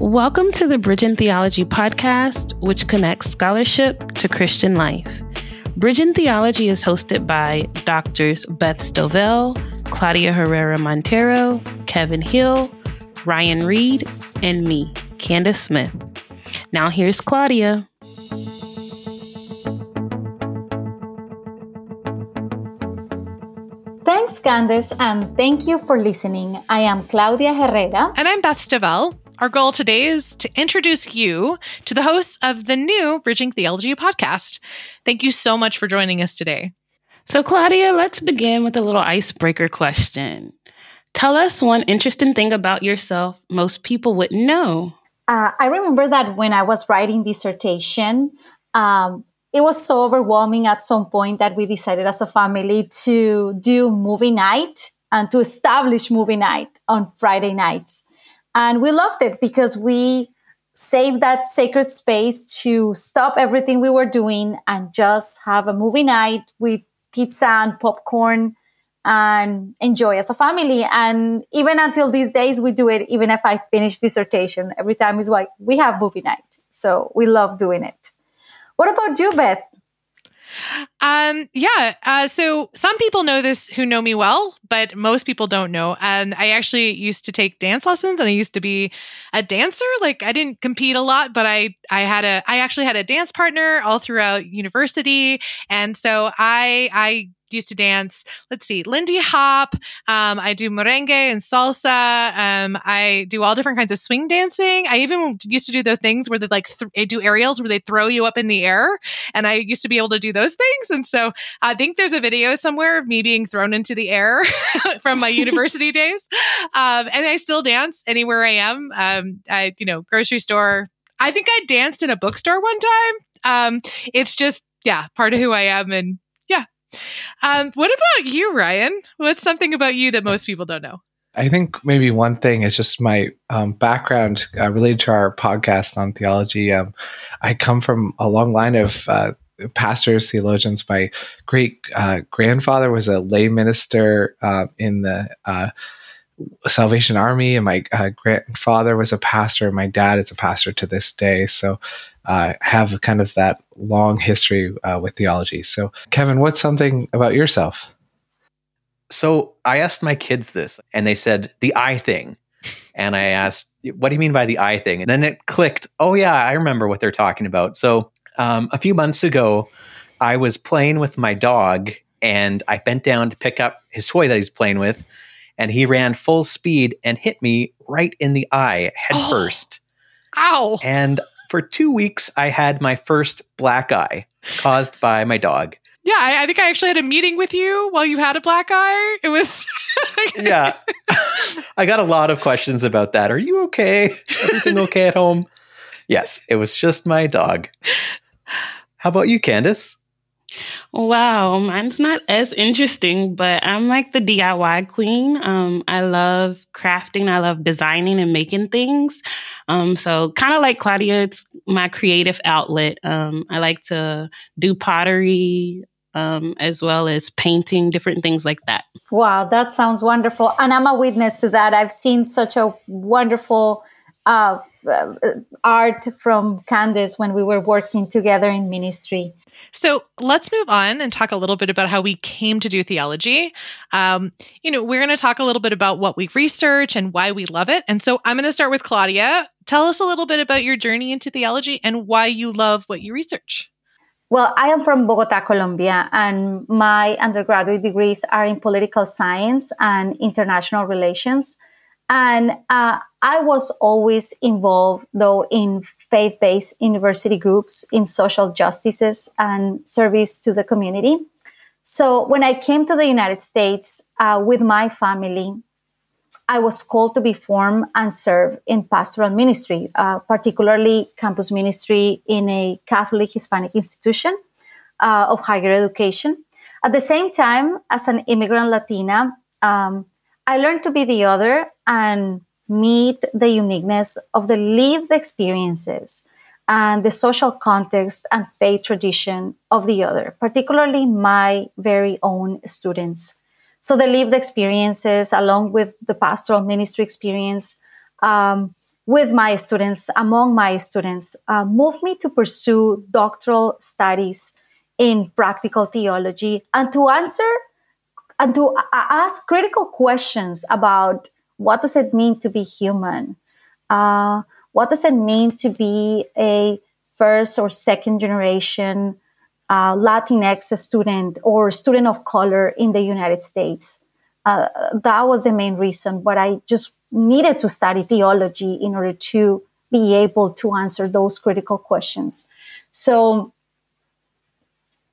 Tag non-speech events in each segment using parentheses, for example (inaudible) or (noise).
Welcome to the Bridging Theology podcast, which connects scholarship to Christian life. Bridging Theology is hosted by doctors Beth Stovell, Claudia Herrera Montero, Kevin Hill, Ryan Reed, and me, Candace Smith. Now here's Claudia. Thanks, Candace, and thank you for listening. I am Claudia Herrera. And I'm Beth Stovell. Our goal today is to introduce you to the hosts of the new Bridging Theology podcast. Thank you so much for joining us today. So, Claudia, let's begin with a little icebreaker question. Tell us one interesting thing about yourself most people wouldn't know. Uh, I remember that when I was writing dissertation, um, it was so overwhelming at some point that we decided as a family to do movie night and to establish movie night on Friday nights. And we loved it because we saved that sacred space to stop everything we were doing and just have a movie night with pizza and popcorn and enjoy as a family. And even until these days, we do it, even if I finish dissertation, every time is like, we have movie night. So we love doing it. What about you, Beth? Um, yeah. Uh, so some people know this who know me well, but most people don't know. And I actually used to take dance lessons and I used to be a dancer. Like I didn't compete a lot, but I, I had a, I actually had a dance partner all throughout university. And so I, I used to dance. Let's see, Lindy Hop. Um, I do merengue and salsa. Um, I do all different kinds of swing dancing. I even used to do the things where they like th- do aerials where they throw you up in the air, and I used to be able to do those things. And so I think there's a video somewhere of me being thrown into the air (laughs) from my (laughs) university days. Um, and I still dance anywhere I am. Um, I, you know, grocery store. I think I danced in a bookstore one time. Um, it's just yeah, part of who I am, and um, what about you, Ryan? What's something about you that most people don't know? I think maybe one thing is just my um, background uh, related to our podcast on theology. Um, I come from a long line of uh, pastors, theologians. My great uh, grandfather was a lay minister uh, in the uh, Salvation Army, and my uh, grandfather was a pastor. And my dad is a pastor to this day. So uh, have kind of that long history uh, with theology. So, Kevin, what's something about yourself? So, I asked my kids this, and they said the eye thing. And I asked, what do you mean by the eye thing? And then it clicked. Oh, yeah, I remember what they're talking about. So, um, a few months ago, I was playing with my dog, and I bent down to pick up his toy that he's playing with. And he ran full speed and hit me right in the eye head oh. first. Ow. And for two weeks, I had my first black eye caused by my dog. Yeah, I, I, think I actually had a meeting with you while you had a black eye. It was. (laughs) yeah. (laughs) I got a lot of questions about that. Are you okay? Everything okay at home? Yes, it was just my dog. How about you, Candace? Wow, mine's not as interesting, but I'm like the DIY queen. Um, I love crafting, I love designing and making things. Um, so kind of like Claudia, it's my creative outlet. Um, I like to do pottery, um, as well as painting, different things like that. Wow, that sounds wonderful. And I'm a witness to that. I've seen such a wonderful uh, uh, art from Candace when we were working together in ministry. So let's move on and talk a little bit about how we came to do theology. Um, you know, we're going to talk a little bit about what we research and why we love it. And so I'm going to start with Claudia. Tell us a little bit about your journey into theology and why you love what you research. Well, I am from Bogota, Colombia, and my undergraduate degrees are in political science and international relations. And uh, I was always involved, though, in faith based university groups in social justices and service to the community. So when I came to the United States uh, with my family, I was called to be formed and serve in pastoral ministry, uh, particularly campus ministry in a Catholic Hispanic institution uh, of higher education. At the same time, as an immigrant Latina, um, I learned to be the other and meet the uniqueness of the lived experiences and the social context and faith tradition of the other, particularly my very own students. So the lived experiences, along with the pastoral ministry experience, um, with my students, among my students, uh, moved me to pursue doctoral studies in practical theology and to answer and to ask critical questions about what does it mean to be human? Uh, what does it mean to be a first or second generation uh, Latinx student or student of color in the United States? Uh, that was the main reason. But I just needed to study theology in order to be able to answer those critical questions. So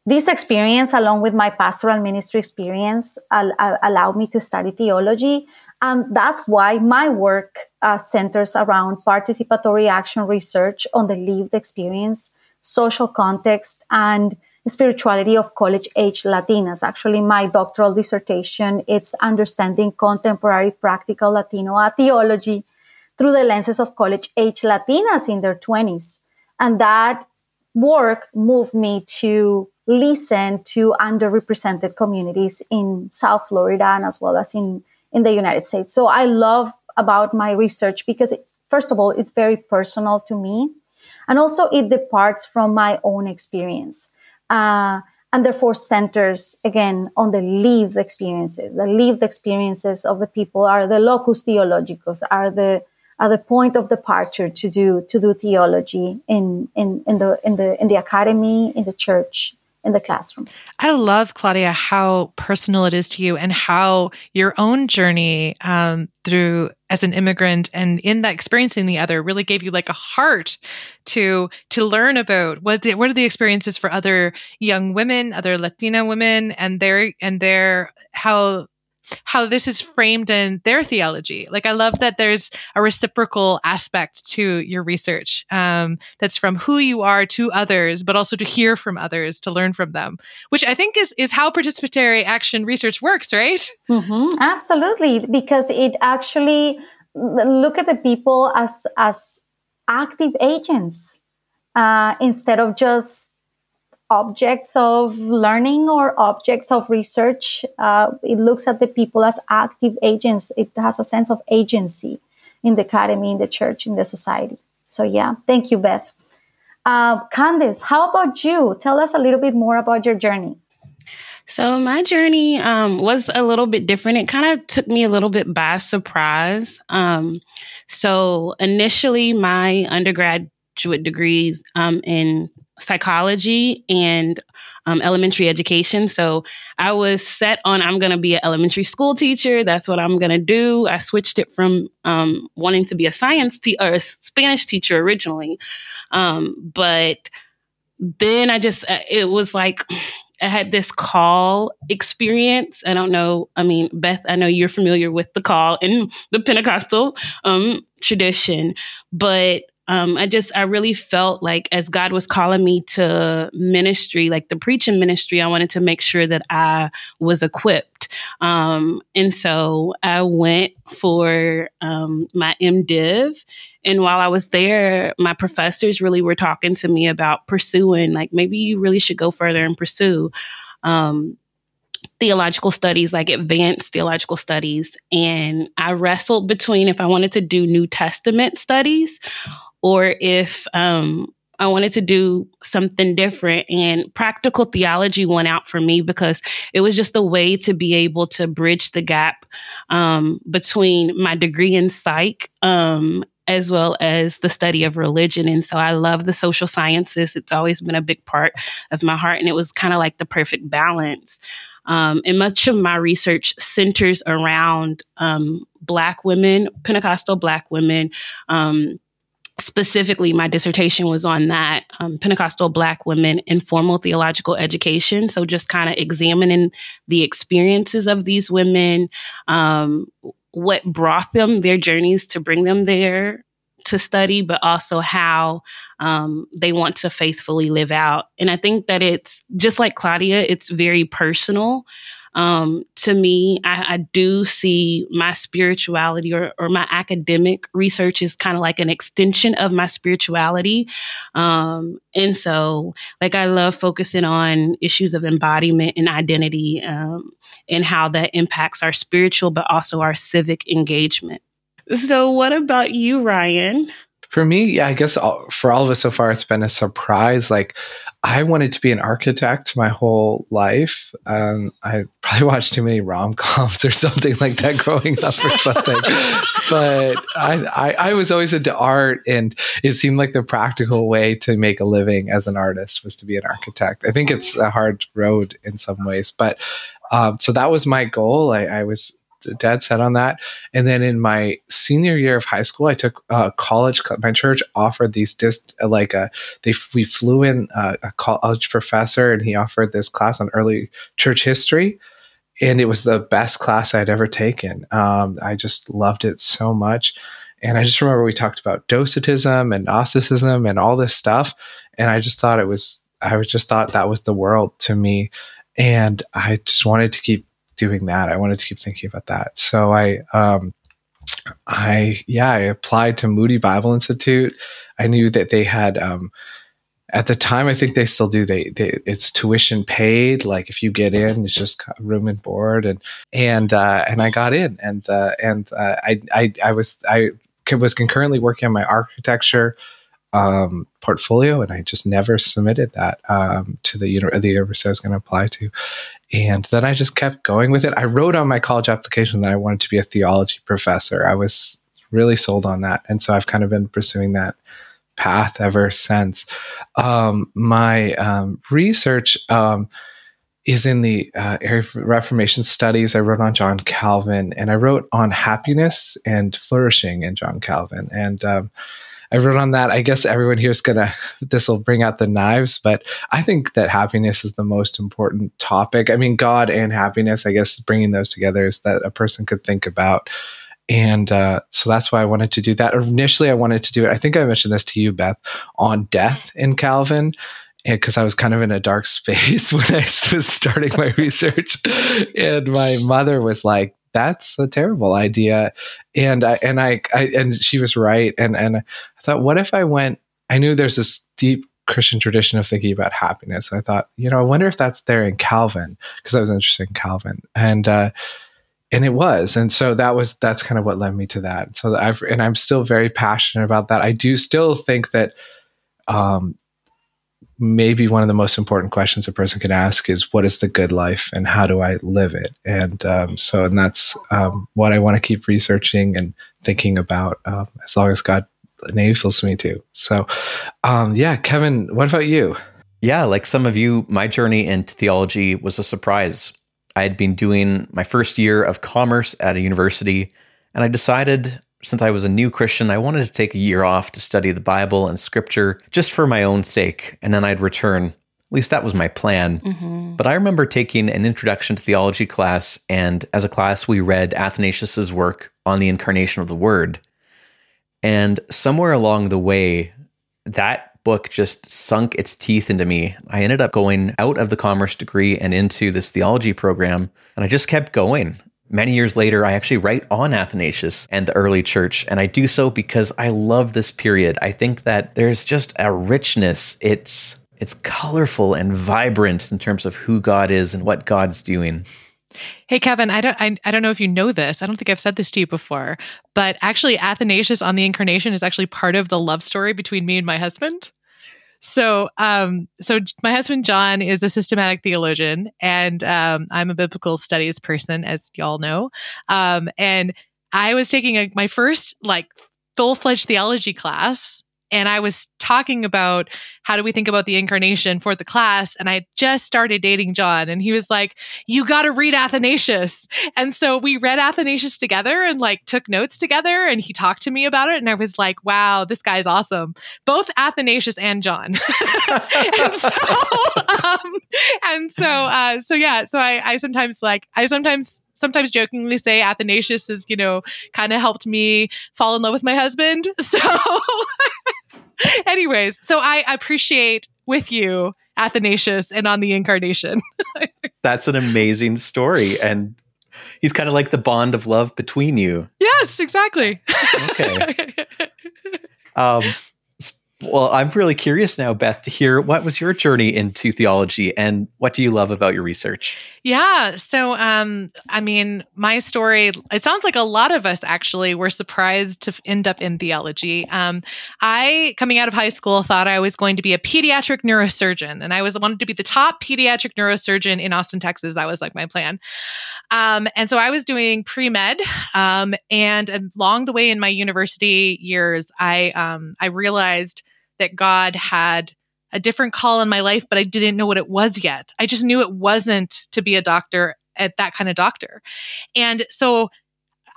this experience, along with my pastoral ministry experience, al- al- allowed me to study theology. And that's why my work uh, centers around participatory action research on the lived experience, social context, and spirituality of college age Latinas. Actually, my doctoral dissertation, it's understanding contemporary practical Latino theology through the lenses of college age Latinas in their 20s. And that work moved me to listen to underrepresented communities in South Florida and as well as in, in the United States. So I love about my research because first of all, it's very personal to me. And also it departs from my own experience uh, and therefore centers again on the lived experiences. The lived experiences of the people are the locus theologicus, are the are the point of departure to do to do theology in in, in the in the in the academy, in the church, in the classroom. I love, Claudia, how personal it is to you and how your own journey um, through as an immigrant and in that experiencing the other really gave you like a heart to to learn about what the, what are the experiences for other young women, other Latina women, and their and their how how this is framed in their theology. Like I love that there's a reciprocal aspect to your research um, that's from who you are to others, but also to hear from others, to learn from them, which I think is is how participatory action research works, right? Mm-hmm. Absolutely, because it actually look at the people as as active agents uh, instead of just objects of learning or objects of research. Uh, it looks at the people as active agents. It has a sense of agency in the academy, in the church, in the society. So, yeah, thank you, Beth. Uh, Candace, how about you? Tell us a little bit more about your journey. So my journey um, was a little bit different. It kind of took me a little bit by surprise. Um, so initially, my undergraduate degrees um, in psychology and um, elementary education. So I was set on I'm going to be an elementary school teacher. That's what I'm going to do. I switched it from um, wanting to be a science te- or a Spanish teacher originally, um, but then I just uh, it was like. I had this call experience. I don't know. I mean, Beth, I know you're familiar with the call in the Pentecostal um, tradition, but um, I just, I really felt like as God was calling me to ministry, like the preaching ministry, I wanted to make sure that I was equipped. Um, and so I went for um, my MDiv. And while I was there, my professors really were talking to me about pursuing, like, maybe you really should go further and pursue. Um, theological studies, like advanced theological studies. And I wrestled between if I wanted to do New Testament studies or if um, I wanted to do something different. And practical theology went out for me because it was just a way to be able to bridge the gap um, between my degree in psych um, as well as the study of religion. And so I love the social sciences. It's always been a big part of my heart. And it was kind of like the perfect balance. Um, and much of my research centers around um, Black women, Pentecostal Black women, um, specifically my dissertation was on that um, pentecostal black women informal theological education. So just kind of examining the experiences of these women um, what brought them their journeys to bring them there to study but also how um, they want to faithfully live out. And i think that it's just like claudia it's very personal um, to me, I, I, do see my spirituality or, or my academic research is kind of like an extension of my spirituality. Um, and so, like, I love focusing on issues of embodiment and identity um, and how that impacts our spiritual, but also our civic engagement. So, what about you, Ryan? For me, yeah, I guess all, for all of us so far, it's been a surprise. Like, I wanted to be an architect my whole life. Um, I probably (laughs) watched too many rom coms or something like that growing up or something. (laughs) but I, I, I, was always into art, and it seemed like the practical way to make a living as an artist was to be an architect. I think it's a hard road in some ways, but um, so that was my goal. I, I was dead set on that. And then in my senior year of high school, I took uh, college. My church offered these just like a they we flew in a, a college professor, and he offered this class on early church history. And it was the best class I'd ever taken. Um, I just loved it so much. And I just remember we talked about docetism and Gnosticism and all this stuff. And I just thought it was, I just thought that was the world to me. And I just wanted to keep doing that. I wanted to keep thinking about that. So I, um, I, yeah, I applied to Moody Bible Institute. I knew that they had, um, at the time, I think they still do. They, they, it's tuition paid. Like if you get in, it's just room and board, and and uh, and I got in, and uh, and uh, I, I I was I was concurrently working on my architecture um, portfolio, and I just never submitted that um, to the, the university I was going to apply to. And then I just kept going with it. I wrote on my college application that I wanted to be a theology professor. I was really sold on that. And so I've kind of been pursuing that path ever since. Um, my um, research um, is in the uh, area of Reformation studies. I wrote on John Calvin and I wrote on happiness and flourishing in John Calvin. And um, I wrote on that. I guess everyone here is gonna this will bring out the knives, but I think that happiness is the most important topic. I mean, God and happiness. I guess bringing those together is that a person could think about. And uh, so that's why I wanted to do that. Initially, I wanted to do it. I think I mentioned this to you, Beth, on death in Calvin because I was kind of in a dark (laughs) space when I was starting my research. And my mother was like, that's a terrible idea. And I and I, I and she was right. And and I thought, what if I went? I knew there's this deep Christian tradition of thinking about happiness. And I thought, you know, I wonder if that's there in Calvin because I was interested in Calvin, and uh, and it was, and so that was that's kind of what led me to that. So I've and I'm still very passionate about that. I do still think that um, maybe one of the most important questions a person can ask is what is the good life and how do I live it? And um, so, and that's um, what I want to keep researching and thinking about um, as long as God enables me to. So, um, yeah, Kevin, what about you? Yeah, like some of you, my journey into theology was a surprise. I had been doing my first year of commerce at a university, and I decided since I was a new Christian, I wanted to take a year off to study the Bible and scripture just for my own sake, and then I'd return. At least that was my plan. Mm-hmm. But I remember taking an introduction to theology class, and as a class, we read Athanasius's work on the incarnation of the Word. And somewhere along the way, that book just sunk its teeth into me. I ended up going out of the commerce degree and into this theology program, and I just kept going. Many years later, I actually write on Athanasius and the early church, and I do so because I love this period. I think that there's just a richness. It's it's colorful and vibrant in terms of who God is and what God's doing. Hey Kevin, I don't I, I don't know if you know this. I don't think I've said this to you before, but actually Athanasius on the incarnation is actually part of the love story between me and my husband. So, um, so my husband John is a systematic theologian, and um, I'm a biblical studies person, as y'all know. Um, and I was taking a, my first like full fledged theology class and I was talking about how do we think about the incarnation for the class. And I just started dating John, and he was like, You got to read Athanasius. And so we read Athanasius together and like took notes together, and he talked to me about it. And I was like, Wow, this guy's awesome. Both Athanasius and John. (laughs) and so, um, and so, uh, so yeah, so I, I sometimes like, I sometimes sometimes jokingly say Athanasius has, you know, kind of helped me fall in love with my husband. (laughs) So (laughs) Anyways, so I appreciate with you Athanasius and on the incarnation. (laughs) That's an amazing story. And he's kind of like the bond of love between you. Yes, exactly. okay. (laughs) Um, well, I'm really curious now, Beth, to hear what was your journey into theology and what do you love about your research? Yeah. So, um, I mean, my story, it sounds like a lot of us actually were surprised to end up in theology. Um, I, coming out of high school, thought I was going to be a pediatric neurosurgeon, and I was wanted to be the top pediatric neurosurgeon in Austin, Texas. That was like my plan. Um, and so I was doing pre med, um, and along the way in my university years, I um, I realized that God had a different call in my life, but I didn't know what it was yet. I just knew it wasn't to be a doctor at that kind of doctor. And so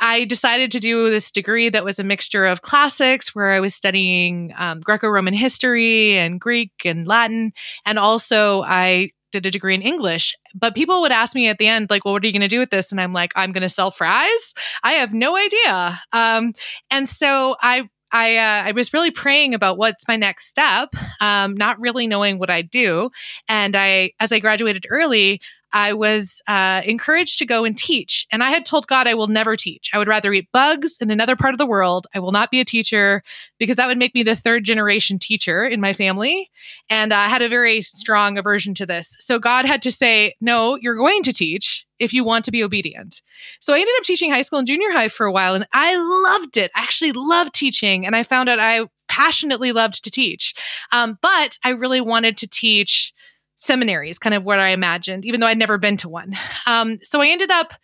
I decided to do this degree that was a mixture of classics, where I was studying um, Greco Roman history and Greek and Latin. And also, I did a degree in English. But people would ask me at the end, like, well, what are you going to do with this? And I'm like, I'm going to sell fries. I have no idea. Um, and so I I uh, I was really praying about what's my next step, um, not really knowing what I'd do. And I, as I graduated early, I was uh, encouraged to go and teach. And I had told God I will never teach. I would rather eat bugs in another part of the world. I will not be a teacher because that would make me the third generation teacher in my family. And I had a very strong aversion to this. So God had to say, no, you're going to teach if you want to be obedient. So I ended up teaching high school and junior high for a while and I loved it. I actually loved teaching. And I found out I passionately loved to teach. Um, but I really wanted to teach seminary is kind of what I imagined, even though I'd never been to one. Um, so I ended up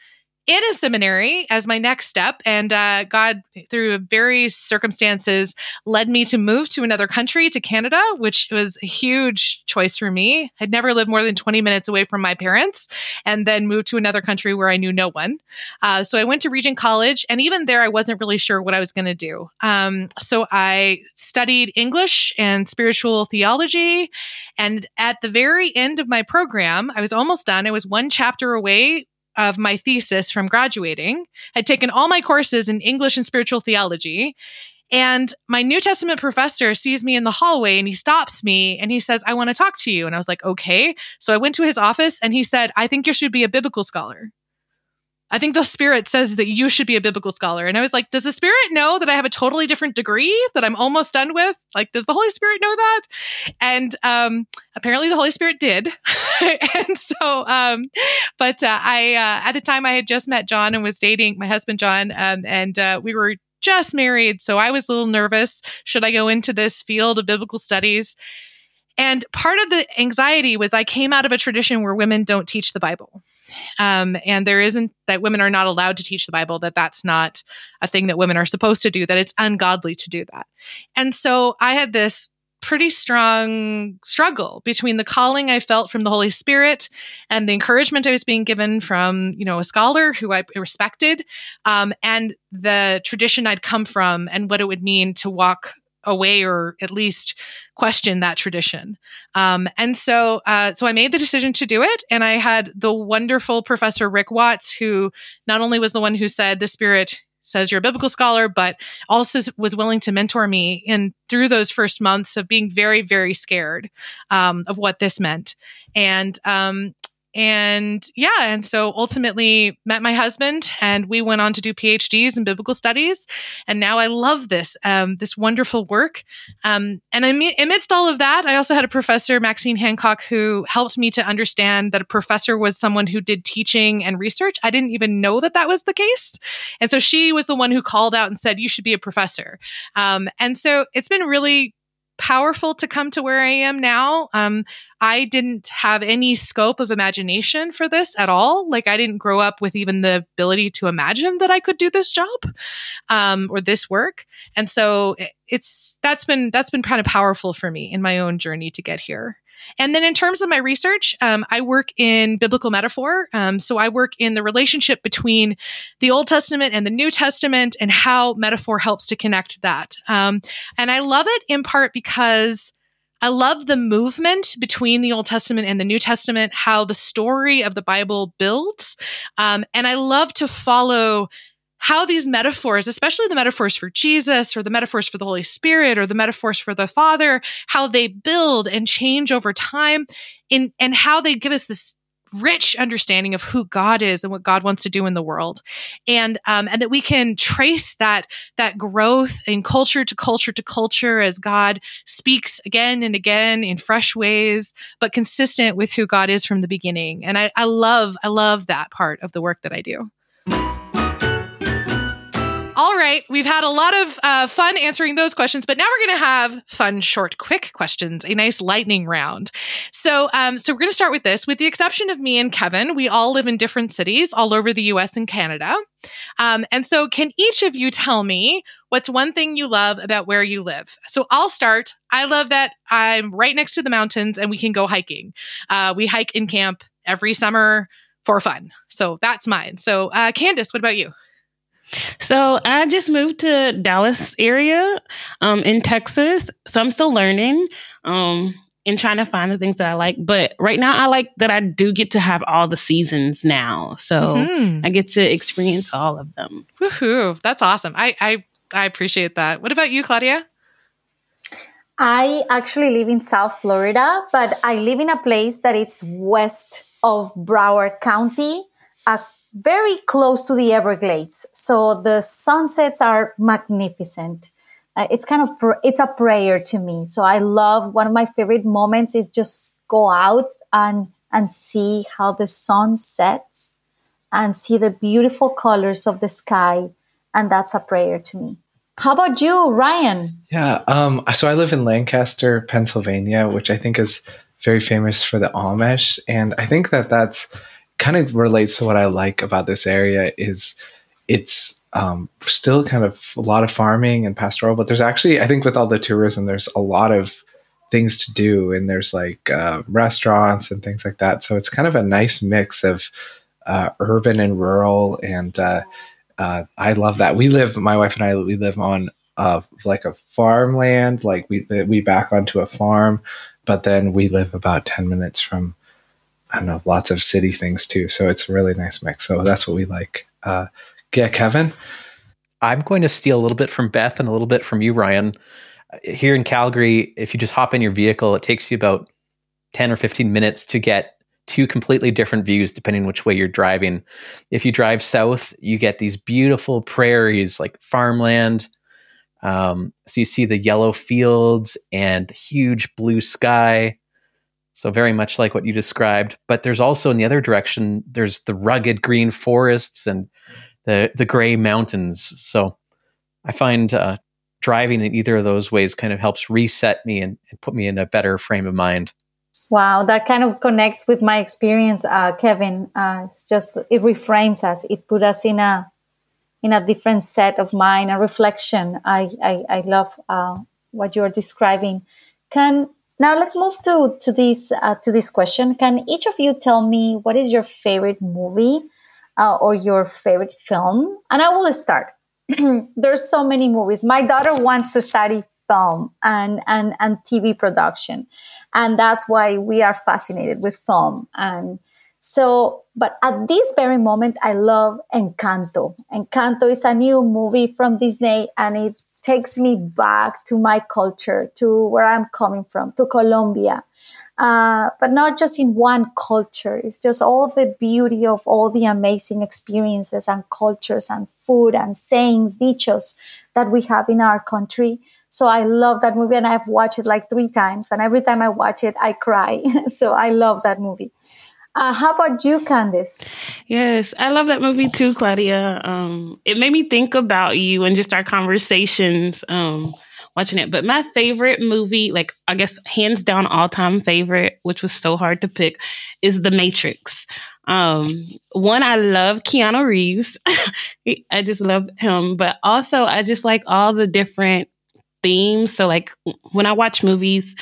in a seminary as my next step. And uh, God, through various circumstances, led me to move to another country, to Canada, which was a huge choice for me. I'd never lived more than 20 minutes away from my parents and then moved to another country where I knew no one. Uh, so I went to Regent College. And even there, I wasn't really sure what I was going to do. Um, so I studied English and spiritual theology. And at the very end of my program, I was almost done. I was one chapter away of my thesis from graduating, had taken all my courses in English and spiritual theology. And my New Testament professor sees me in the hallway and he stops me and he says, I want to talk to you. And I was like, okay. So I went to his office and he said, I think you should be a biblical scholar. I think the spirit says that you should be a biblical scholar. And I was like, does the spirit know that I have a totally different degree that I'm almost done with? Like, does the Holy Spirit know that? And um, apparently the Holy Spirit did. (laughs) and so, um, but uh, I, uh, at the time I had just met John and was dating my husband, John, um, and uh, we were just married. So I was a little nervous. Should I go into this field of biblical studies? And part of the anxiety was I came out of a tradition where women don't teach the Bible. Um, and there isn't that women are not allowed to teach the Bible, that that's not a thing that women are supposed to do, that it's ungodly to do that. And so I had this pretty strong struggle between the calling I felt from the Holy Spirit and the encouragement I was being given from, you know, a scholar who I respected, um, and the tradition I'd come from and what it would mean to walk away or at least question that tradition. Um, and so, uh, so I made the decision to do it. And I had the wonderful professor Rick Watts, who not only was the one who said the Spirit says you're a biblical scholar, but also was willing to mentor me in through those first months of being very, very scared um, of what this meant. And um, and yeah, and so ultimately met my husband, and we went on to do PhDs in biblical studies. And now I love this um, this wonderful work. Um, and amidst all of that, I also had a professor, Maxine Hancock, who helped me to understand that a professor was someone who did teaching and research. I didn't even know that that was the case, and so she was the one who called out and said, "You should be a professor." Um, and so it's been really powerful to come to where I am now. Um, I didn't have any scope of imagination for this at all. Like I didn't grow up with even the ability to imagine that I could do this job um, or this work, and so it's that's been that's been kind of powerful for me in my own journey to get here. And then in terms of my research, um, I work in biblical metaphor. Um, so I work in the relationship between the Old Testament and the New Testament and how metaphor helps to connect that. Um, and I love it in part because I love the movement between the Old Testament and the New Testament, how the story of the Bible builds. Um, and I love to follow how these metaphors, especially the metaphors for Jesus or the metaphors for the Holy Spirit or the metaphors for the Father, how they build and change over time in, and how they give us this rich understanding of who God is and what God wants to do in the world, and um, and that we can trace that that growth in culture to culture to culture as God speaks again and again in fresh ways, but consistent with who God is from the beginning. And I, I love I love that part of the work that I do. All right, we've had a lot of uh, fun answering those questions, but now we're going to have fun, short, quick questions, a nice lightning round. So, um, so we're going to start with this. With the exception of me and Kevin, we all live in different cities all over the U.S. and Canada. Um, and so, can each of you tell me what's one thing you love about where you live? So, I'll start. I love that I'm right next to the mountains and we can go hiking. Uh, we hike in camp every summer for fun. So that's mine. So, uh, Candace, what about you? So I just moved to Dallas area um, in Texas. So I'm still learning um, and trying to find the things that I like. But right now, I like that I do get to have all the seasons now. So mm-hmm. I get to experience all of them. Woohoo! That's awesome. I, I I appreciate that. What about you, Claudia? I actually live in South Florida, but I live in a place that it's west of Broward County, a very close to the Everglades. So the sunsets are magnificent. Uh, it's kind of pr- it's a prayer to me. So I love one of my favorite moments is just go out and and see how the sun sets and see the beautiful colors of the sky and that's a prayer to me. How about you, Ryan? Yeah, um, so I live in Lancaster, Pennsylvania, which I think is very famous for the Amish, and I think that that's kind of relates to what I like about this area is it's um, still kind of a lot of farming and pastoral, but there's actually I think with all the tourism, there's a lot of things to do, and there's like uh, restaurants and things like that. So it's kind of a nice mix of uh, urban and rural, and uh, uh I love that. We live, my wife and I, we live on like a farmland, like we we back onto a farm, but then we live about ten minutes from I don't know, lots of city things too. So it's a really nice mix. So that's what we like. Uh, yeah, Kevin? I'm going to steal a little bit from Beth and a little bit from you, Ryan. Here in Calgary, if you just hop in your vehicle, it takes you about 10 or 15 minutes to get two completely different views depending which way you're driving. If you drive south, you get these beautiful prairies like farmland. Um, so you see the yellow fields and the huge blue sky. So very much like what you described, but there's also in the other direction, there's the rugged green forests and the the gray mountains. So I find uh, driving in either of those ways kind of helps reset me and, and, put me in a better frame of mind. Wow, that kind of connects with my experience, uh, Kevin. Uh, it's just it reframes us. It put us in a in a different set of mind, a reflection. I I, I love uh, what you're describing. Can now let's move to to this uh, to this question. Can each of you tell me what is your favorite movie uh, or your favorite film? And I will start. (clears throat) There's so many movies. My daughter wants to study film and and and TV production, and that's why we are fascinated with film. And so, but at this very moment, I love Encanto. Encanto is a new movie from Disney, and it takes me back to my culture, to where I'm coming from, to Colombia. Uh, but not just in one culture. It's just all the beauty of all the amazing experiences and cultures and food and sayings, dichos that we have in our country. So I love that movie and I've watched it like three times. And every time I watch it, I cry. (laughs) so I love that movie. Uh, how about you, Candace? Yes, I love that movie too, Claudia. Um, it made me think about you and just our conversations um, watching it. But my favorite movie, like I guess hands down all time favorite, which was so hard to pick, is The Matrix. Um, one, I love Keanu Reeves. (laughs) I just love him, but also I just like all the different themes. So, like when I watch movies,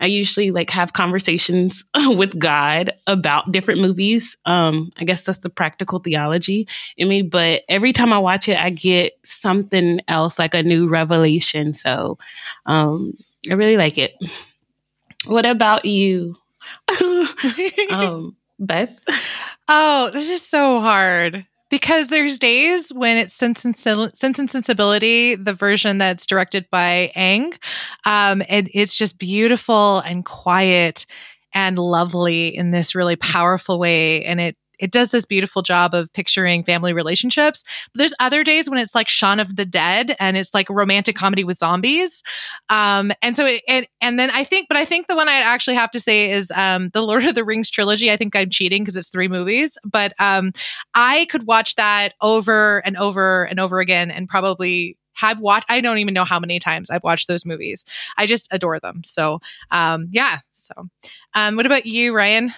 I usually like have conversations (laughs) with God about different movies. Um, I guess that's the practical theology in me. But every time I watch it, I get something else, like a new revelation. So um, I really like it. What about you, (laughs) (laughs) um, Beth? Oh, this is so hard because there's days when it's Sense and, Sense and Sensibility, the version that's directed by Ang, um, and it's just beautiful and quiet. and lovely in this really powerful way. And it it does this beautiful job of picturing family relationships. But there's other days when it's like Shaun of the Dead and it's like romantic comedy with zombies. Um, and so it, it, and then I think, but I think the one I actually have to say is um, the Lord of the Rings trilogy. I think I'm cheating because it's three movies, but um, I could watch that over and over and over again and probably have watched i don't even know how many times i've watched those movies i just adore them so um yeah so um what about you ryan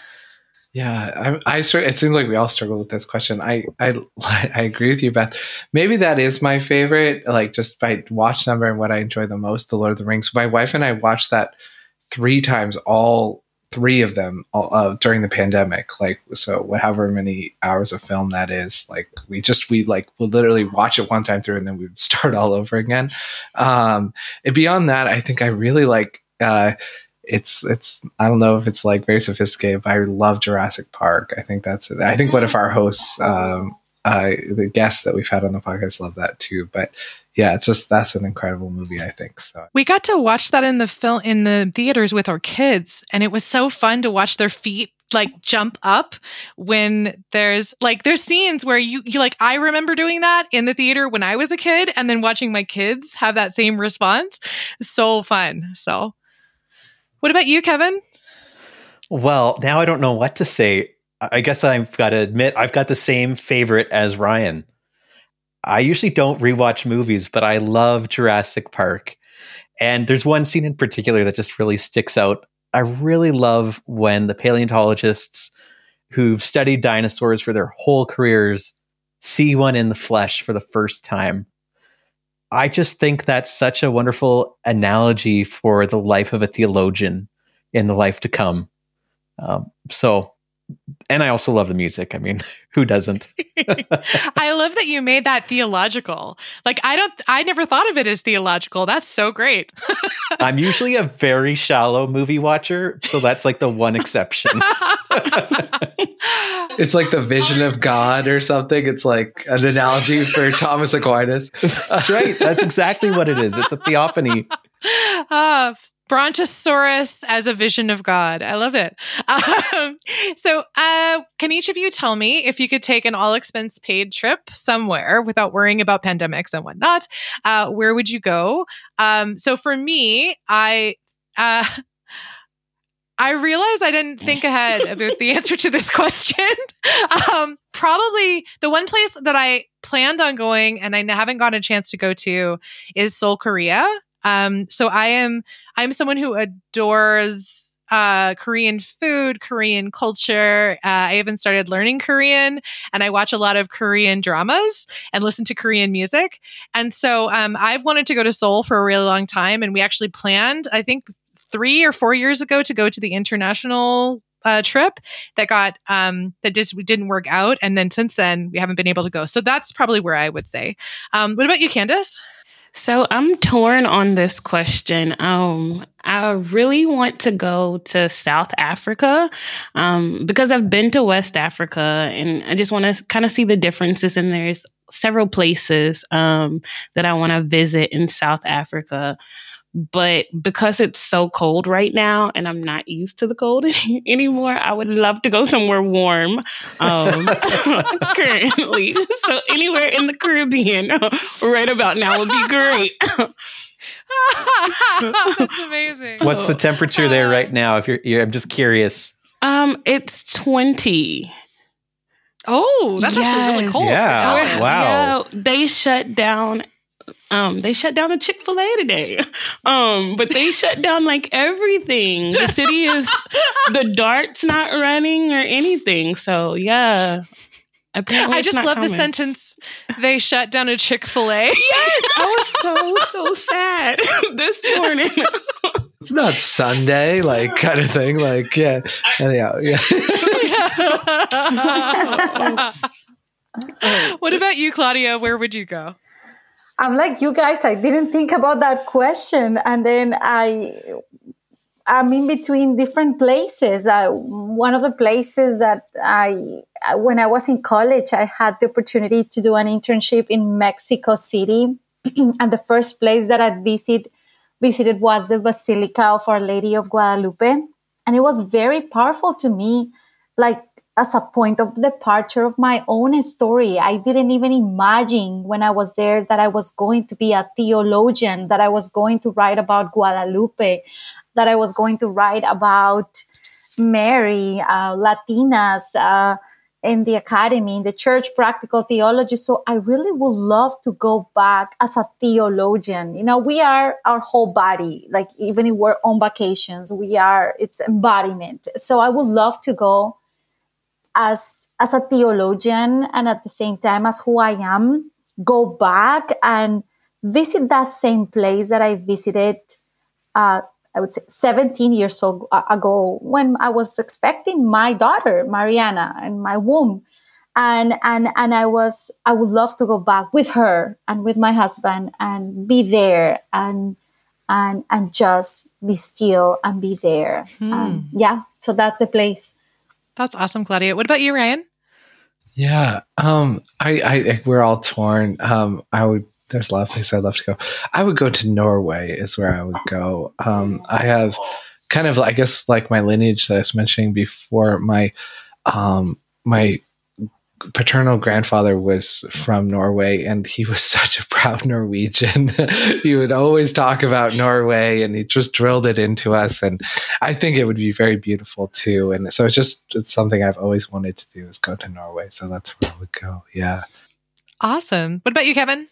yeah, I, I it seems like we all struggle with this question. I, I, (laughs) I agree with you, Beth. Maybe that is my favorite, like just by watch number and what I enjoy the most, The Lord of the Rings. My wife and I watched that three times, all three of them uh, during the pandemic. Like, so whatever many hours of film that is, like we just, we like, we'll literally watch it one time through and then we would (laughs) start all over again. Um, and beyond that, I think I really like, uh, it's it's I don't know if it's like very sophisticated, but I love Jurassic Park. I think that's it. I think one of our hosts, um, uh, the guests that we've had on the podcast, love that too. But yeah, it's just that's an incredible movie. I think so. We got to watch that in the film in the theaters with our kids, and it was so fun to watch their feet like jump up when there's like there's scenes where you you like I remember doing that in the theater when I was a kid and then watching my kids have that same response. So fun. So what about you, Kevin? Well, now I don't know what to say. I guess I've got to admit I've got the same favorite as Ryan. I usually don't rewatch movies, but I love Jurassic Park. And there's one scene in particular that just really sticks out. I really love when the paleontologists who've studied dinosaurs for their whole careers see one in the flesh for the first time. I just think that's such a wonderful analogy for the life of a theologian in the life to come. Um, so, and I also love the music. I mean, (laughs) who doesn't? (laughs) I love that you made that theological. Like, I don't, I never thought of it as theological. That's so great. (laughs) I'm usually a very shallow movie watcher. So that's like the one exception. it's like the vision of God or something. It's like an analogy for Thomas Aquinas. That's right. That's exactly what it is. It's a theophany. Uh, Brontosaurus as a vision of God. I love it. (laughs) Um, so, uh, can each of you tell me if you could take an all expense paid trip somewhere without worrying about pandemics and whatnot? Uh, where would you go? Um, so, for me, I. Uh, (laughs) I realize I didn't think ahead about the answer to this (laughs) question. Um, probably the one place that I planned on going and I haven't gotten a chance to go to is Seoul, Korea. Um, so I am I'm someone who adores uh, Korean food, Korean culture. Uh, I even started learning Korean, and I watch a lot of Korean dramas and listen to Korean music. And so um, I've wanted to go to Seoul for a really long time, and we actually planned, I think, three or four years ago to go to the international uh, trip that got um, that just didn't work out, and then since then we haven't been able to go. So that's probably where I would say. Um, what about you, Candace? So I'm torn on this question. Um, I really want to go to South Africa um, because I've been to West Africa and I just want to kind of see the differences. And there's several places um, that I want to visit in South Africa but because it's so cold right now and I'm not used to the cold (laughs) anymore, I would love to go somewhere warm um, (laughs) currently. So anywhere in the Caribbean (laughs) right about now would be great. That's amazing. What's the temperature there right now? If you're, you're I'm just curious. Um, it's 20. Oh, that's yes. actually really cold. Yeah. Wow. Yeah, they shut down um, they shut down a Chick Fil A today, um, but they shut down like everything. The city is the DART's not running or anything. So yeah, Apparently I just love coming. the sentence. They shut down a Chick Fil A. yes, I was (laughs) so so sad (laughs) this morning. it's not Sunday, like kind of thing. Like yeah, anyhow, yeah. (laughs) what about you, Claudia? Where would you go? I'm like you guys. I didn't think about that question, and then I I'm in between different places. Uh, one of the places that I, when I was in college, I had the opportunity to do an internship in Mexico City, (clears throat) and the first place that I visit visited was the Basilica of Our Lady of Guadalupe, and it was very powerful to me, like as a point of departure of my own story. I didn't even imagine when I was there that I was going to be a theologian, that I was going to write about Guadalupe, that I was going to write about Mary, uh, Latinas, uh, in the academy, in the church, practical theology. So I really would love to go back as a theologian. You know, we are our whole body, like even if we're on vacations, we are, it's embodiment. So I would love to go as, as a theologian and at the same time as who I am, go back and visit that same place that I visited, uh, I would say 17 years ago when I was expecting my daughter, Mariana, in my womb. And, and, and I was, I would love to go back with her and with my husband and be there and, and, and just be still and be there. Hmm. Um, yeah. So that's the place. That's awesome, Claudia. What about you, Ryan? Yeah. Um, I, I, we're all torn. Um, I would there's a lot of places I'd love to go. I would go to Norway is where I would go. Um, I have kind of, I guess, like my lineage that I was mentioning before. My um, my paternal grandfather was from Norway, and he was (laughs) such a proud Norwegian. (laughs) he would always talk about Norway, and he just drilled it into us. And I think it would be very beautiful too. And so it's just it's something I've always wanted to do is go to Norway. So that's where I would go. Yeah. Awesome. What about you, Kevin?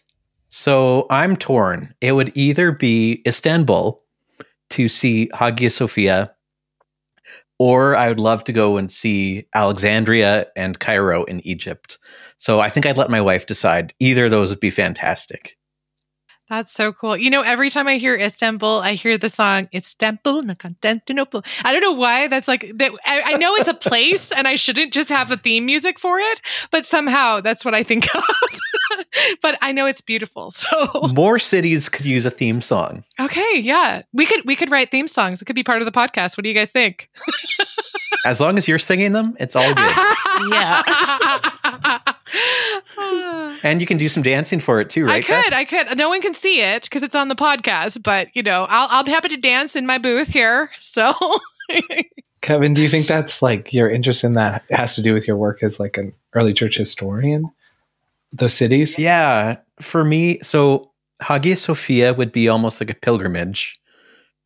So I'm torn. It would either be Istanbul to see Hagia Sophia, or I would love to go and see Alexandria and Cairo in Egypt. So I think I'd let my wife decide. Either of those would be fantastic. That's so cool. You know, every time I hear Istanbul, I hear the song Istanbul, Constantinople. I don't know why that's like that. I, I, know it's a place and I shouldn't just have a theme music for it, but somehow that's what I think (laughs) of. But I know it's beautiful. (laughs) So more cities could use a theme song. Okay, yeah. We could we could write theme songs. It could be part of the podcast. What do you guys think? as long as you're singing them, it's all good. (laughs) yeah. (laughs) and you can do some dancing for it too, right? I could, I could. No one can see it because it's on the podcast, but you know, I'll I'll be happy to dance in my booth here. So Kevin, do you think that's like your interest in that has to do with your work as like an early church historian? Those cities? Yeah. For me, so Hagia Sophia would be almost like a pilgrimage.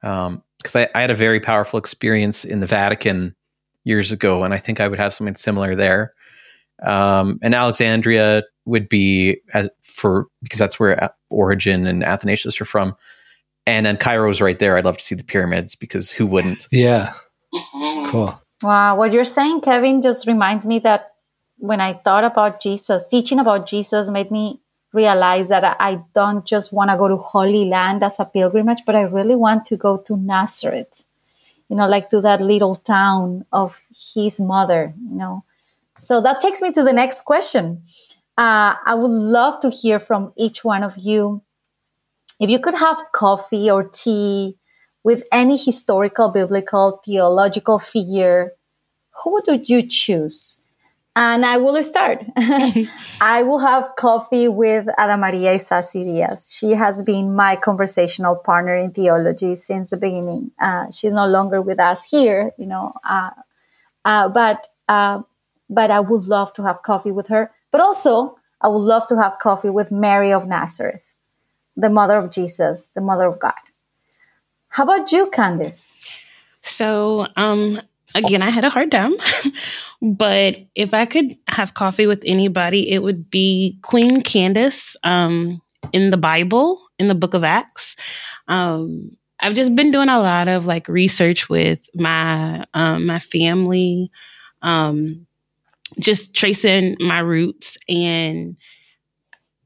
Um, because I, I had a very powerful experience in the Vatican years ago, and I think I would have something similar there. Um, and Alexandria would be as for because that's where Origen and Athanasius are from, and then Cairo's right there. I'd love to see the pyramids because who wouldn't? Yeah, mm-hmm. cool. Wow, what you're saying, Kevin, just reminds me that when I thought about Jesus, teaching about Jesus made me realize that I don't just want to go to Holy Land as a pilgrimage, but I really want to go to Nazareth, you know, like to that little town of his mother, you know. So that takes me to the next question. Uh, I would love to hear from each one of you. If you could have coffee or tea with any historical, biblical, theological figure, who would you choose? And I will start. (laughs) (laughs) I will have coffee with Ada Maria Isasi Diaz. She has been my conversational partner in theology since the beginning. Uh, she's no longer with us here, you know, uh, uh, but uh, but I would love to have coffee with her. But also, I would love to have coffee with Mary of Nazareth, the mother of Jesus, the mother of God. How about you, Candace? So, um, again, I had a hard time, (laughs) but if I could have coffee with anybody, it would be Queen Candace um, in the Bible, in the book of Acts. Um, I've just been doing a lot of like research with my um, my family, um, just tracing my roots and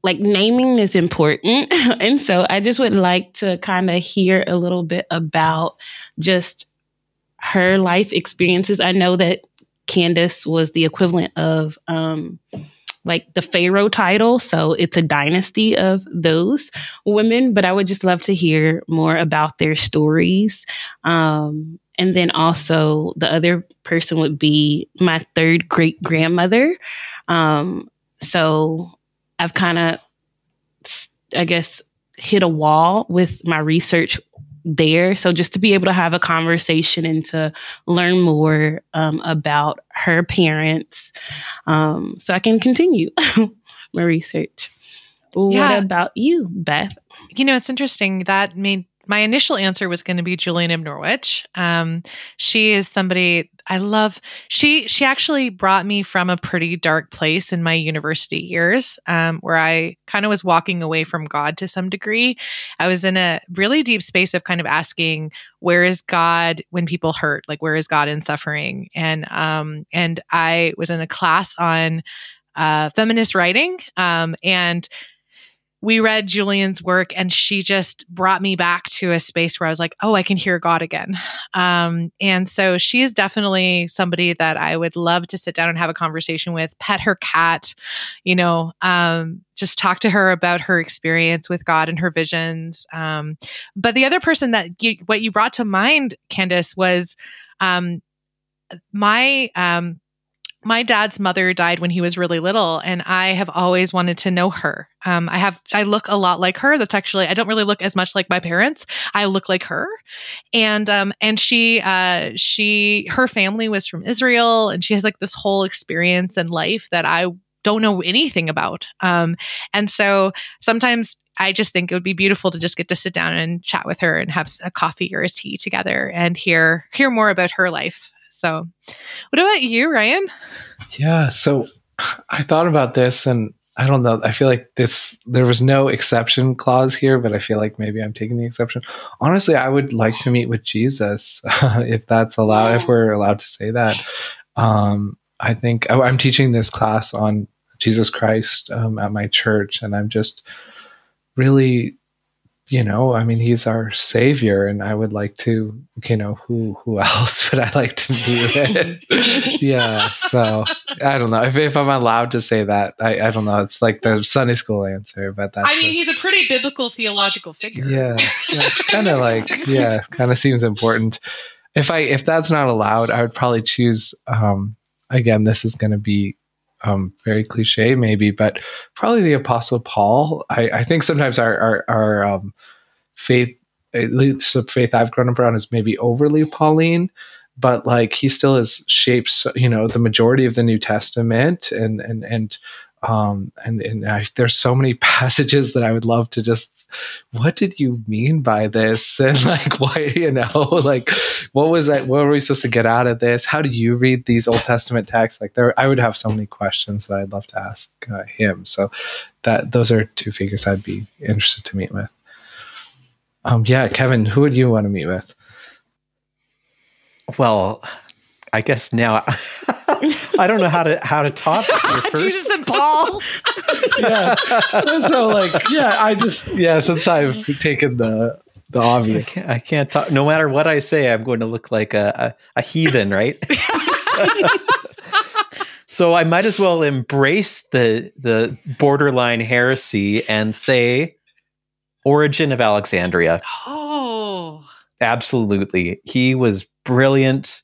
like naming is important. (laughs) and so I just would like to kind of hear a little bit about just her life experiences. I know that Candace was the equivalent of um, like the Pharaoh title. So it's a dynasty of those women, but I would just love to hear more about their stories. Um, and then also the other person would be my third great grandmother. Um, so I've kind of, I guess, hit a wall with my research there. So just to be able to have a conversation and to learn more um, about her parents, um, so I can continue (laughs) my research. Yeah. What about you, Beth? You know, it's interesting that made my initial answer was going to be Julian of Norwich. Um, she is somebody I love. She she actually brought me from a pretty dark place in my university years, um, where I kind of was walking away from God to some degree. I was in a really deep space of kind of asking, where is God when people hurt? Like, where is God in suffering? And um, and I was in a class on uh, feminist writing, um, and we read Julian's work and she just brought me back to a space where I was like, oh, I can hear God again. Um, and so she is definitely somebody that I would love to sit down and have a conversation with, pet her cat, you know, um, just talk to her about her experience with God and her visions. Um, but the other person that you, what you brought to mind, Candace, was um, my um, my dad's mother died when he was really little and i have always wanted to know her. Um, i have i look a lot like her. That's actually i don't really look as much like my parents. I look like her. And um and she uh she her family was from israel and she has like this whole experience and life that i don't know anything about. Um and so sometimes I just think it would be beautiful to just get to sit down and chat with her and have a coffee or a tea together and hear hear more about her life. So, what about you, Ryan? Yeah. So, I thought about this and I don't know. I feel like this, there was no exception clause here, but I feel like maybe I'm taking the exception. Honestly, I would like to meet with Jesus (laughs) if that's allowed, if we're allowed to say that. Um, I think oh, I'm teaching this class on Jesus Christ um, at my church, and I'm just really you know, I mean, he's our savior, and I would like to, you know, who who (laughs) else would I like to be with? (laughs) yeah, so I don't know if, if I'm allowed to say that. I, I don't know. It's like the Sunday school answer, but that's. I mean, the, he's a pretty biblical theological figure. Yeah, yeah it's kind of like yeah, kind of seems important. If I if that's not allowed, I would probably choose. um Again, this is going to be um, very cliche maybe, but probably the Apostle Paul. I, I think sometimes our our, our um, faith, at least the faith I've grown up around, is maybe overly Pauline, but like he still has shapes, you know, the majority of the New Testament, and and and um, and and I, there's so many (laughs) passages that I would love to just what did you mean by this? (laughs) And like why you know (laughs) like what was that what were we supposed to get out of this? How do you read these Old Testament texts? Like there I would have so many questions that I'd love to ask uh, him. So that those are two figures I'd be interested to meet with. Um yeah Kevin who would you want to meet with? Well I guess now I don't know how to how to top (laughs) your first. Jesus and Paul. (laughs) yeah. So like, yeah, I just yeah. Since I've taken the the obvious, I can't, I can't talk. No matter what I say, I'm going to look like a a, a heathen, right? (laughs) so I might as well embrace the the borderline heresy and say Origen of Alexandria. Oh, absolutely. He was brilliant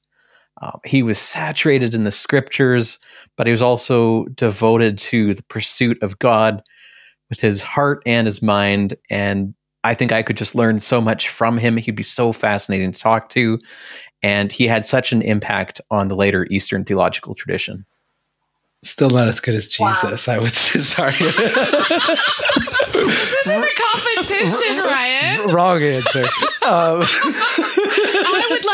um, he was saturated in the scriptures, but he was also devoted to the pursuit of God with his heart and his mind. And I think I could just learn so much from him. He'd be so fascinating to talk to. And he had such an impact on the later Eastern theological tradition. Still not as good as Jesus, wow. I would (laughs) say. Sorry. this isn't a competition, (laughs) Ryan. Wrong answer. Um, I (laughs) would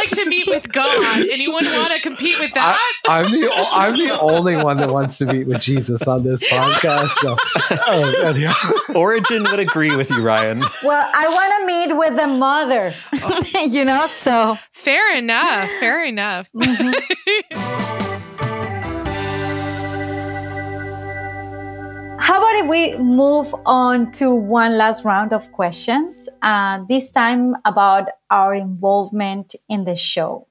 like to meet with God. Anyone want to compete with that? I, am the I'm the only one that wants to meet with Jesus on this podcast. So, (laughs) oh, Origen would agree with you, Ryan. Well, I want to meet with the mother. (laughs) you know, so fair enough. Fair enough. Mm-hmm. (laughs) How about if we move on to one last round of questions, uh, this time about our involvement in the show?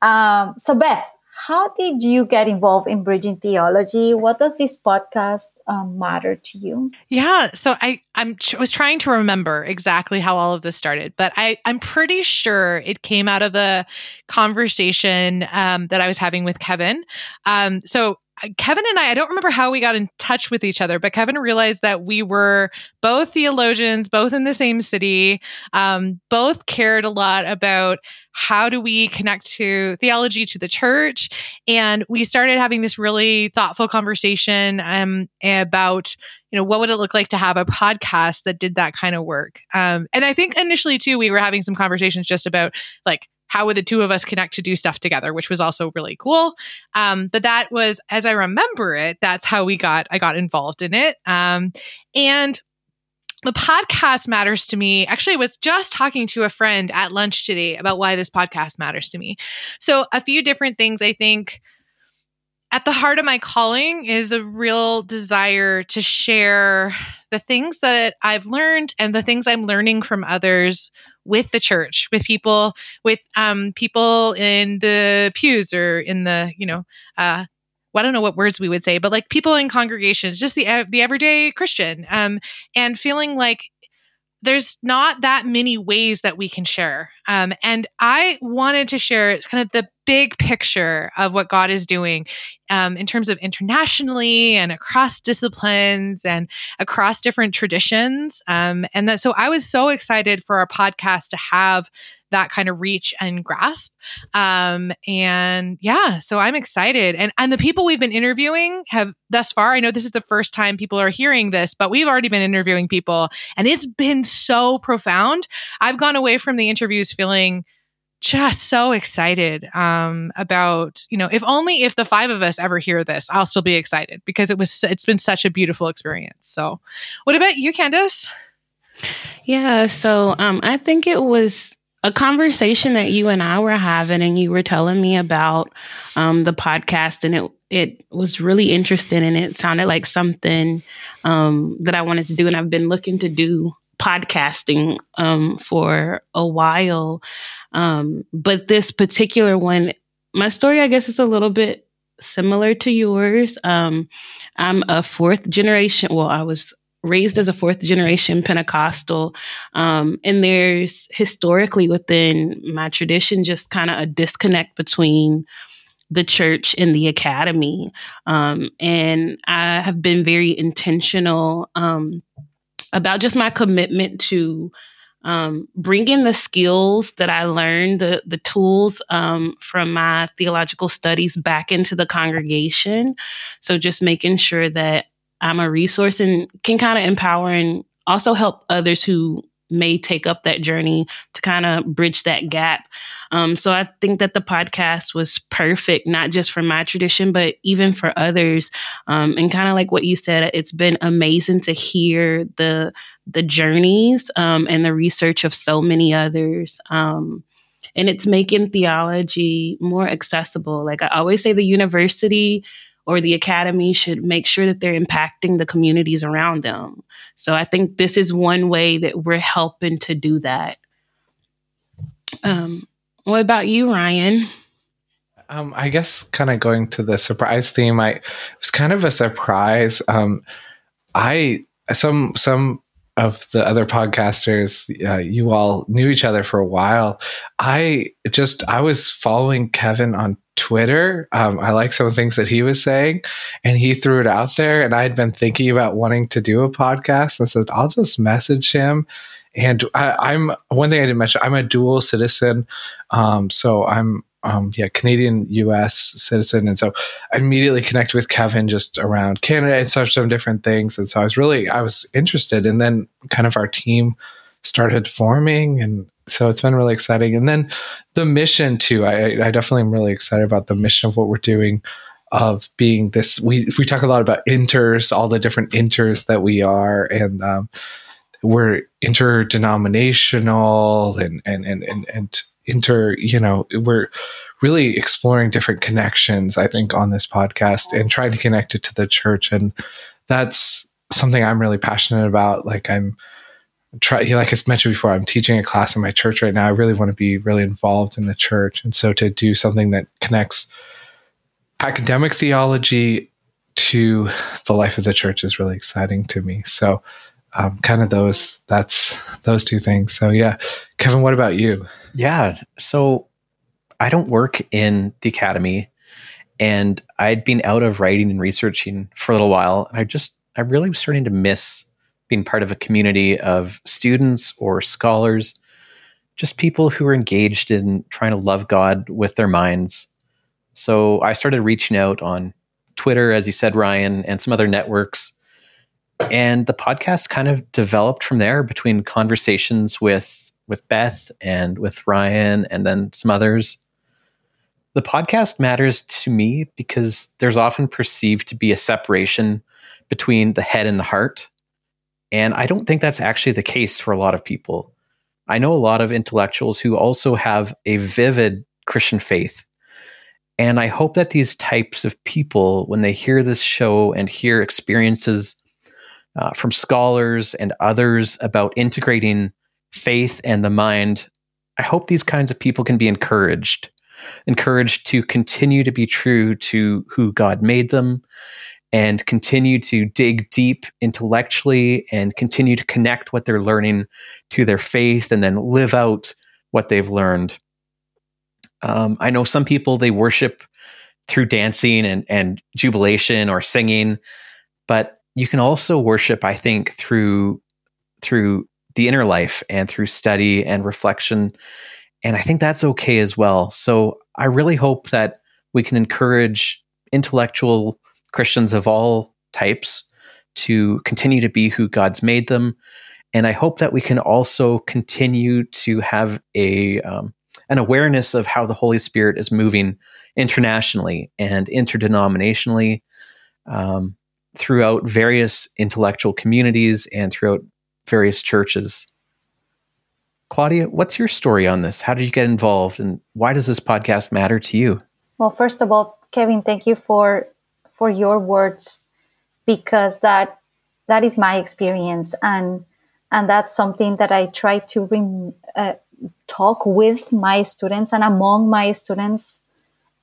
Um, so, Beth, how did you get involved in bridging theology? What does this podcast um, matter to you? Yeah, so I I'm was trying to remember exactly how all of this started, but I I'm pretty sure it came out of a conversation um, that I was having with Kevin. Um, so Kevin and I, I don't remember how we got in touch with each other, but Kevin realized that we were both theologians, both in the same city, um, both cared a lot about how do we connect to theology to the church. And we started having this really thoughtful conversation um, about, you know, what would it look like to have a podcast that did that kind of work? Um, and I think initially, too, we were having some conversations just about like, how would the two of us connect to do stuff together, which was also really cool. Um, but that was, as I remember it, that's how we got, I got involved in it. Um, and the podcast matters to me. Actually, I was just talking to a friend at lunch today about why this podcast matters to me. So, a few different things I think at the heart of my calling is a real desire to share the things that I've learned and the things I'm learning from others with the church, with people, with um, people in the pews or in the, you know, uh, well, I don't know what words we would say, but like people in congregations, just the the everyday Christian, um, and feeling like there's not that many ways that we can share. Um, and I wanted to share kind of the big picture of what God is doing um, in terms of internationally and across disciplines and across different traditions. Um, and that, so I was so excited for our podcast to have that kind of reach and grasp. Um, and yeah, so I'm excited. And and the people we've been interviewing have thus far, I know this is the first time people are hearing this, but we've already been interviewing people and it's been so profound. I've gone away from the interviews feeling just so excited um, about you know if only if the five of us ever hear this i'll still be excited because it was it's been such a beautiful experience. So what about you candace? Yeah so um, i think it was a conversation that you and i were having and you were telling me about um, the podcast and it it was really interesting and it sounded like something um, that i wanted to do and i've been looking to do podcasting um, for a while. Um, but this particular one, my story, I guess, is a little bit similar to yours. Um, I'm a fourth generation, well, I was raised as a fourth generation Pentecostal. Um, and there's historically within my tradition just kind of a disconnect between the church and the academy. Um, and I have been very intentional um, about just my commitment to um, bringing the skills that I learned, the the tools um, from my theological studies back into the congregation. So just making sure that I'm a resource and can kind of empower and also help others who may take up that journey to kind of bridge that gap. Um, so I think that the podcast was perfect, not just for my tradition, but even for others. Um, and kind of like what you said, it's been amazing to hear the the journeys um, and the research of so many others. Um, and it's making theology more accessible. Like I always say, the university or the academy should make sure that they're impacting the communities around them. So I think this is one way that we're helping to do that. Um, what about you, Ryan? Um, I guess kind of going to the surprise theme, I it was kind of a surprise. Um, I some some of the other podcasters, uh, you all knew each other for a while. I just I was following Kevin on Twitter. Um, I like some things that he was saying, and he threw it out there. And I had been thinking about wanting to do a podcast. and said, I'll just message him. And I, am one thing I didn't mention. I'm a dual citizen, um, so I'm um, yeah Canadian U.S. citizen, and so I immediately connected with Kevin just around Canada and such some different things. And so I was really I was interested, and then kind of our team started forming and so it's been really exciting. And then the mission too. I, I definitely am really excited about the mission of what we're doing. Of being this, we we talk a lot about inters, all the different inters that we are, and um, we're interdenominational and and and and, and inter. You know, we're really exploring different connections. I think on this podcast and trying to connect it to the church, and that's something I'm really passionate about. Like I'm try like I mentioned before, I'm teaching a class in my church right now. I really want to be really involved in the church. And so to do something that connects academic theology to the life of the church is really exciting to me. So um, kind of those that's those two things. So yeah. Kevin, what about you? Yeah. So I don't work in the academy And I'd been out of writing and researching for a little while. And I just, I really was starting to miss being part of a community of students or scholars, just people who are engaged in trying to love God with their minds. So I started reaching out on Twitter, as you said, Ryan, and some other networks. And the podcast kind of developed from there between conversations with with Beth and with Ryan and then some others. The podcast matters to me because there's often perceived to be a separation between the head and the heart. And I don't think that's actually the case for a lot of people. I know a lot of intellectuals who also have a vivid Christian faith. And I hope that these types of people, when they hear this show and hear experiences uh, from scholars and others about integrating faith and the mind, I hope these kinds of people can be encouraged, encouraged to continue to be true to who God made them and continue to dig deep intellectually and continue to connect what they're learning to their faith and then live out what they've learned. Um, I know some people they worship through dancing and, and jubilation or singing, but you can also worship, I think, through through the inner life and through study and reflection. And I think that's okay as well. So I really hope that we can encourage intellectual Christians of all types to continue to be who God's made them. And I hope that we can also continue to have a um, an awareness of how the Holy Spirit is moving internationally and interdenominationally um, throughout various intellectual communities and throughout various churches. Claudia, what's your story on this? How did you get involved and why does this podcast matter to you? Well, first of all, Kevin, thank you for for your words because that that is my experience and and that's something that I try to re- uh, talk with my students and among my students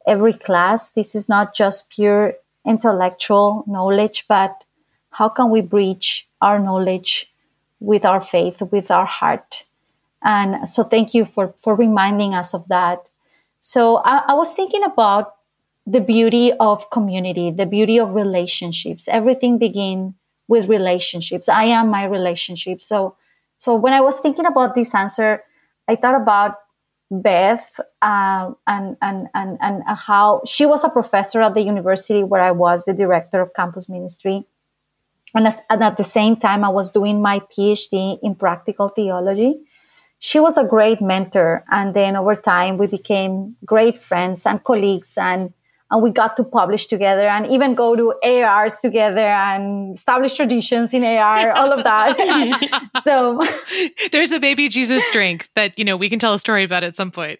every class. This is not just pure intellectual knowledge, but how can we bridge our knowledge with our faith, with our heart. And so thank you for, for reminding us of that. So I, I was thinking about the beauty of community, the beauty of relationships. Everything begin with relationships. I am my relationship. So, so when I was thinking about this answer, I thought about Beth uh, and, and, and, and how she was a professor at the university where I was the director of campus ministry. And, as, and at the same time, I was doing my PhD in practical theology. She was a great mentor. And then over time, we became great friends and colleagues. And and we got to publish together and even go to ARs together and establish traditions in AR, all of that. (laughs) so there's a baby Jesus drink that you know we can tell a story about at some point.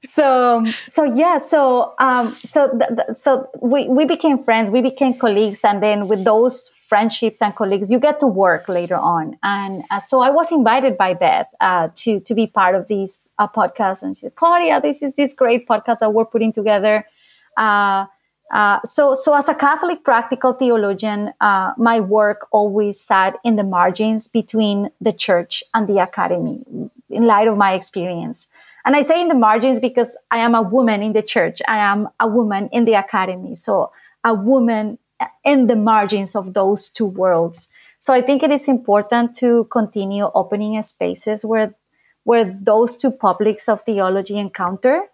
(laughs) so so yeah, so um, so th- th- so we we became friends, we became colleagues, and then with those friendships and colleagues, you get to work later on. And uh, so I was invited by Beth uh, to to be part of this uh, podcast, and she said, "Claudia, this is this great podcast that we're putting together." Uh, uh, so, so as a Catholic practical theologian, uh, my work always sat in the margins between the church and the academy, in light of my experience. And I say in the margins because I am a woman in the church. I am a woman in the academy. So a woman in the margins of those two worlds. So I think it is important to continue opening spaces where where those two publics of theology encounter.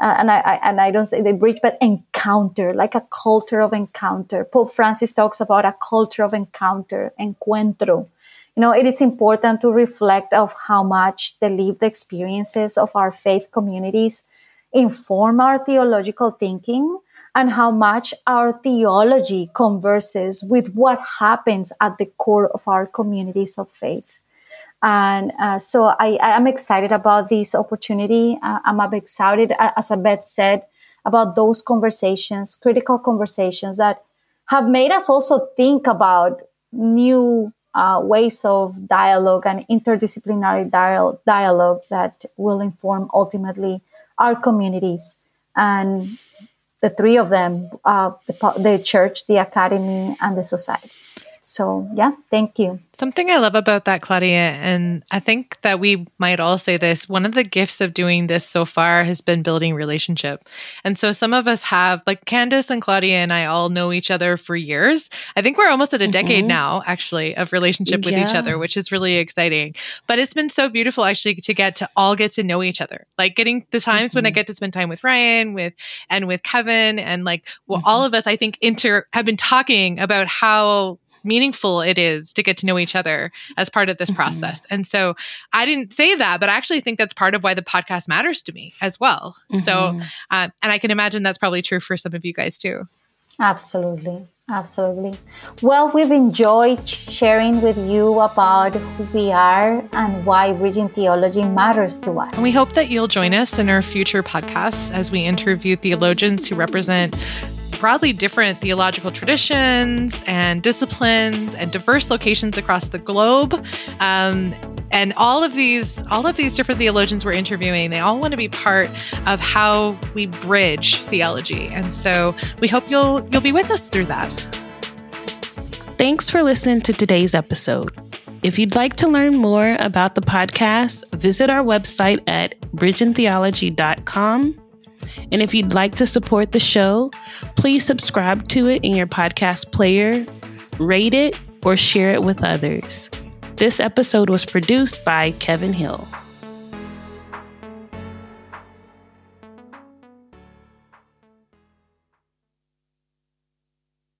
Uh, and I, I, and I don't say they bridge, but encounter, like a culture of encounter. Pope Francis talks about a culture of encounter, encuentro. You know, it is important to reflect of how much the lived experiences of our faith communities inform our theological thinking and how much our theology converses with what happens at the core of our communities of faith. And uh, so I, am excited about this opportunity. Uh, I'm excited, as Abed said, about those conversations, critical conversations that have made us also think about new uh, ways of dialogue and interdisciplinary dial- dialogue that will inform ultimately our communities and the three of them uh, the, the church, the academy, and the society. So, yeah, thank you. Something I love about that, Claudia, and I think that we might all say this one of the gifts of doing this so far has been building relationship. And so some of us have, like Candace and Claudia and I all know each other for years. I think we're almost at a mm-hmm. decade now, actually, of relationship with yeah. each other, which is really exciting. But it's been so beautiful, actually, to get to all get to know each other. Like getting the times mm-hmm. when I mm-hmm. get to spend time with Ryan, with and with Kevin, and like well, mm-hmm. all of us, I think, inter have been talking about how meaningful it is to get to know each other as part of this mm-hmm. process. And so I didn't say that, but I actually think that's part of why the podcast matters to me as well. Mm-hmm. So, uh, and I can imagine that's probably true for some of you guys too. Absolutely. Absolutely. Well, we've enjoyed sharing with you about who we are and why Bridging Theology matters to us. And we hope that you'll join us in our future podcasts as we interview theologians who represent broadly different theological traditions and disciplines and diverse locations across the globe. Um, and all of these all of these different theologians we're interviewing they all want to be part of how we bridge theology. And so we hope you'll you'll be with us through that. Thanks for listening to today's episode. If you'd like to learn more about the podcast visit our website at bridgingtheology.com and if you'd like to support the show, please subscribe to it in your podcast player, rate it, or share it with others. This episode was produced by Kevin Hill.